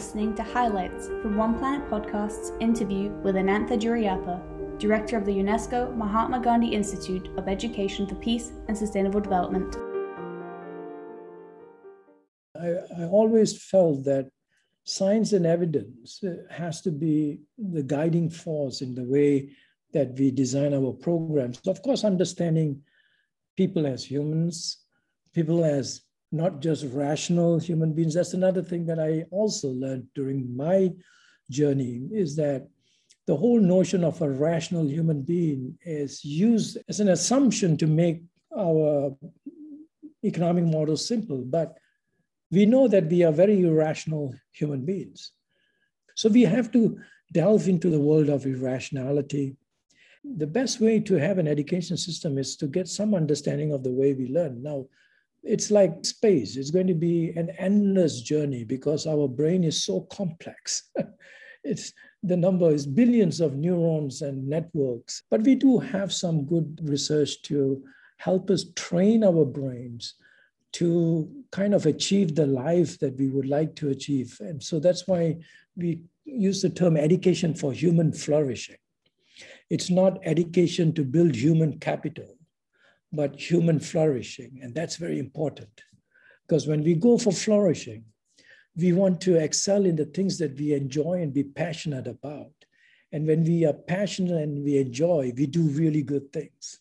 listening to highlights from One Planet Podcast's interview with Anantha Duraiappah, Director of the UNESCO Mahatma Gandhi Institute of Education for Peace and Sustainable Development. I, I always felt that science and evidence uh, has to be the guiding force in the way that we design our programs. Of course, understanding people as humans, people as not just rational human beings. That's another thing that I also learned during my journey is that the whole notion of a rational human being is used as an assumption to make our economic model simple. But we know that we are very irrational human beings. So we have to delve into the world of irrationality. The best way to have an education system is to get some understanding of the way we learn. Now, it's like space. It's going to be an endless journey because our brain is so complex. it's the number is billions of neurons and networks. But we do have some good research to help us train our brains to kind of achieve the life that we would like to achieve. And so that's why we use the term education for human flourishing. It's not education to build human capital but human flourishing. And that's very important because when we go for flourishing, we want to excel in the things that we enjoy and be passionate about. And when we are passionate and we enjoy, we do really good things.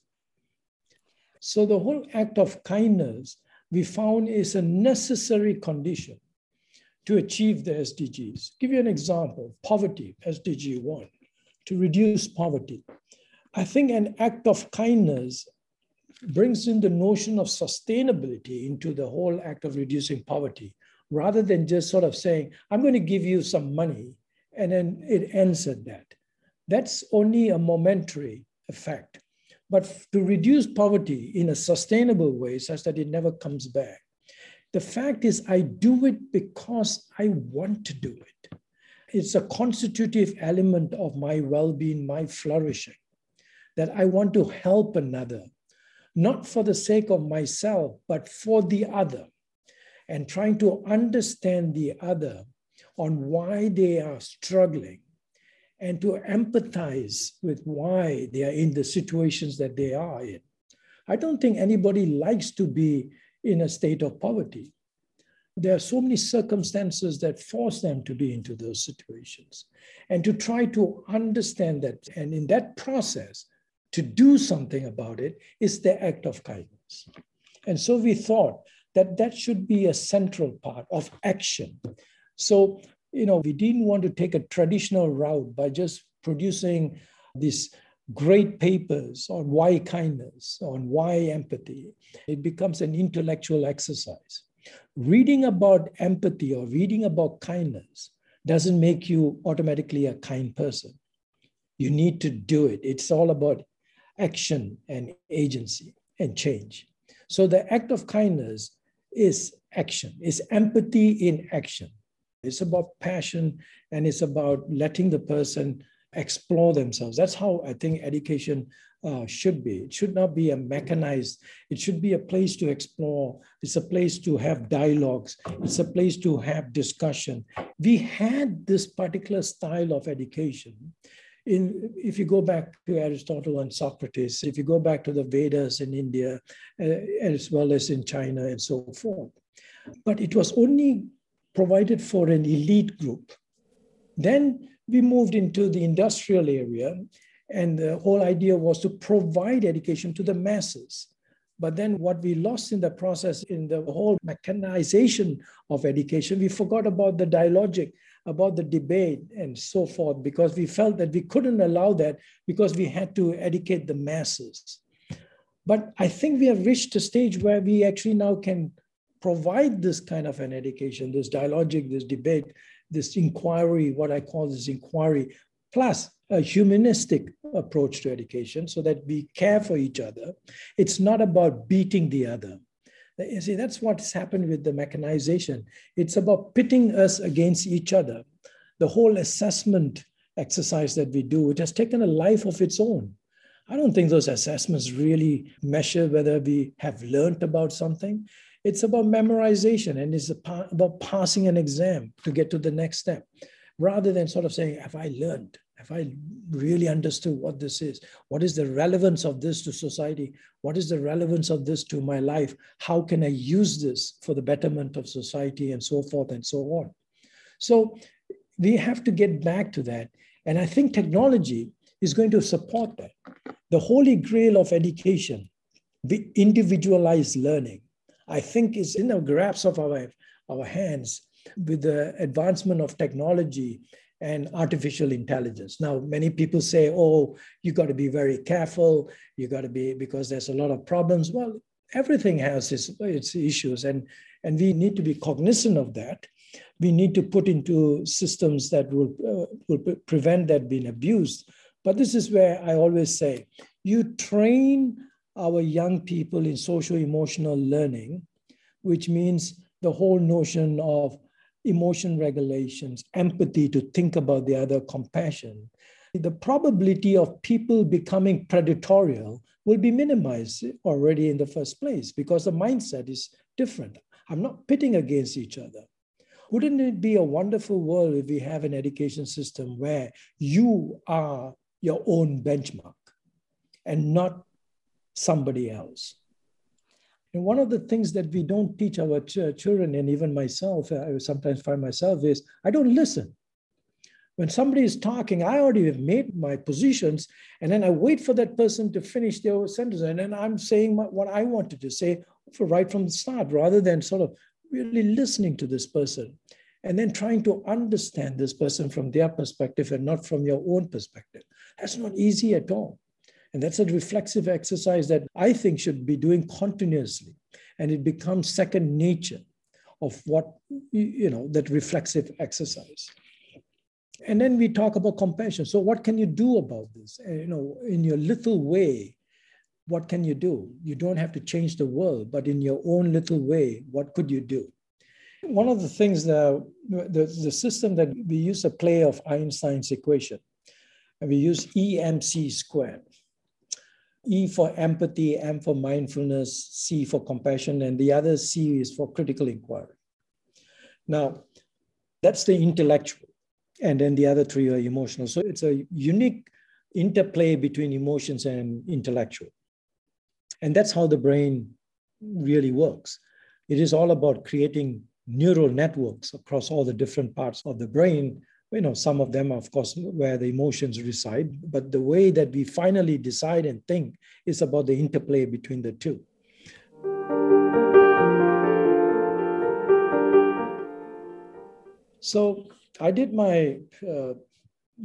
So the whole act of kindness we found is a necessary condition to achieve the SDGs. Give you an example, poverty, SDG 1, to reduce poverty. I think an act of kindness brings in the notion of sustainability into the whole act of reducing poverty, rather than just sort of saying, I'm going to give you some money, and then it ends at that. That's only a momentary effect. But to reduce poverty in a sustainable way, such that it never comes back, the fact is, I do it because I want to do it. It's a constitutive element of my well being, my flourishing, that I want to help another not for the sake of myself, but for the other, and trying to understand the other on why they are struggling and to empathize with why they are in the situations that they are in. I don't think anybody likes to be in a state of poverty. There are so many circumstances that force them to be into those situations. And to try to understand that, and in that process, to do something about it is the act of kindness. And so we thought that that should be a central part of action. So, you know, we didn't want to take a traditional route by just producing these great papers on why kindness, on why empathy. It becomes an intellectual exercise. Reading about empathy or reading about kindness doesn't make you automatically a kind person. You need to do it. It's all about action and agency and change. So the act of kindness is action, is empathy in action. It's about passion and it's about letting the person explore themselves. That's how I think education uh, should be. It should not be a mechanized, it should be a place to explore. It's a place to have dialogues. It's a place to have discussion. We had this particular style of education in, if you go back to Aristotle and Socrates, if you go back to the Vedas in India, uh, as well as in China and so forth. But it was only provided for an elite group. Then we moved into the industrial area, and the whole idea was to provide education to the masses. But then what we lost in the process, in the whole mechanization of education, we forgot about the dialogic about the debate and so forth because we felt that we couldn't allow that because we had to educate the masses. But I think we have reached a stage where we actually now can provide this kind of an education, this dialogic, this debate, this inquiry, what I call this inquiry, plus a humanistic approach to education so that we care for each other. It's not about beating the other. You see, that's what's happened with the mechanization. It's about pitting us against each other. The whole assessment exercise that we do, it has taken a life of its own. I don't think those assessments really measure whether we have learned about something. It's about memorization and it's about passing an exam to get to the next step rather than sort of saying, Have I learned? Have I really understood what this is? What is the relevance of this to society? What is the relevance of this to my life? How can I use this for the betterment of society and so forth and so on? So we have to get back to that. And I think technology is going to support that. The holy grail of education, the individualized learning, I think is in the grasp of our, our hands with the advancement of technology and artificial intelligence. Now, many people say, oh, you got to be very careful. You got to be, because there's a lot of problems. Well, everything has its, its issues, and, and we need to be cognizant of that. We need to put into systems that will, uh, will prevent that being abused. But this is where I always say you train our young people in social emotional learning, which means the whole notion of emotion regulations, empathy to think about the other, compassion, the probability of people becoming predatorial will be minimized already in the first place because the mindset is different. I'm not pitting against each other. Wouldn't it be a wonderful world if we have an education system where you are your own benchmark and not somebody else? And one of the things that we don't teach our ch- children, and even myself, uh, I sometimes find myself, is I don't listen. When somebody is talking, I already have made my positions, and then I wait for that person to finish their sentence, and then I'm saying what I wanted to say for right from the start, rather than sort of really listening to this person and then trying to understand this person from their perspective and not from your own perspective. That's not easy at all. And that's a reflexive exercise that I think should be doing continuously. And it becomes second nature of what, you know, that reflexive exercise. And then we talk about compassion. So, what can you do about this? You know, in your little way, what can you do? You don't have to change the world, but in your own little way, what could you do? One of the things that the, the system that we use a play of Einstein's equation, and we use EMC squared. E for empathy, M for mindfulness, C for compassion, and the other C is for critical inquiry. Now, that's the intellectual, and then the other three are emotional. So it's a unique interplay between emotions and intellectual. And that's how the brain really works. It is all about creating neural networks across all the different parts of the brain you know some of them of course where the emotions reside but the way that we finally decide and think is about the interplay between the two. So i did my uh,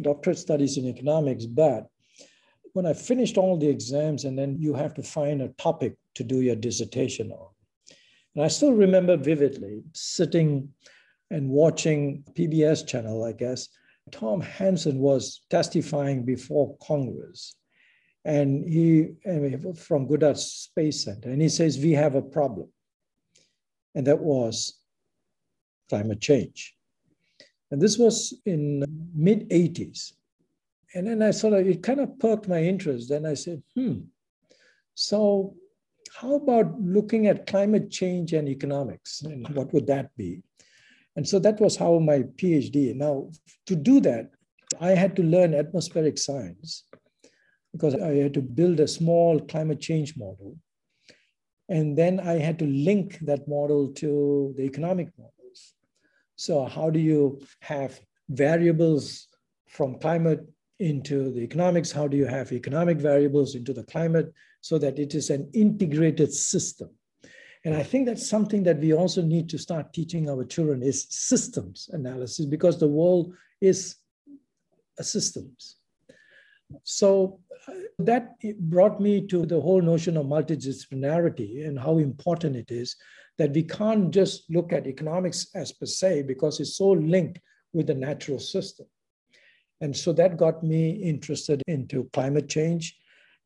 doctorate studies in economics but when i finished all the exams and then you have to find a topic to do your dissertation on. And i still remember vividly sitting and watching PBS channel, I guess, Tom Hansen was testifying before Congress. And he from Goddard Space Center, and he says, We have a problem. And that was climate change. And this was in mid 80s. And then I sort of, it kind of perked my interest. Then I said, hmm, so how about looking at climate change and economics? And what would that be? And so that was how my PhD. Now, to do that, I had to learn atmospheric science because I had to build a small climate change model. And then I had to link that model to the economic models. So, how do you have variables from climate into the economics? How do you have economic variables into the climate so that it is an integrated system? And I think that's something that we also need to start teaching our children is systems analysis because the world is a systems. So uh, that brought me to the whole notion of multidisciplinarity and how important it is that we can't just look at economics as per se because it's so linked with the natural system. And so that got me interested into climate change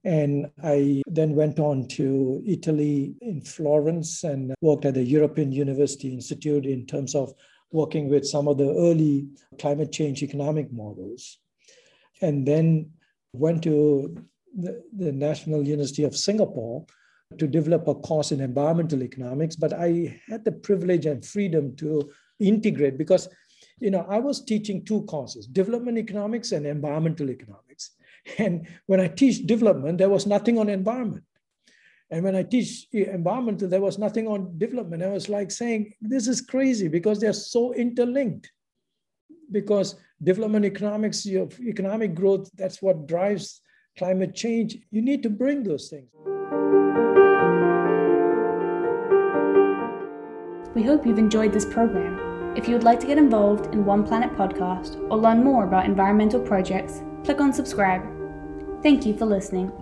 and I then went on to Italy in Florence and worked at the European University Institute in terms of working with some of the early climate change economic models. And then went to the, the National University of Singapore to develop a course in environmental economics, but I had the privilege and freedom to integrate because you know I was teaching two courses, development economics and environmental economics. And when I teach development, there was nothing on environment. And when I teach environmental, there was nothing on development. I was like saying, this is crazy because they're so interlinked. Because development economics, your economic growth, that's what drives climate change. You need to bring those things. We hope you've enjoyed this program. If you would like to get involved in One Planet podcast or learn more about environmental projects, click on subscribe. Thank you for listening.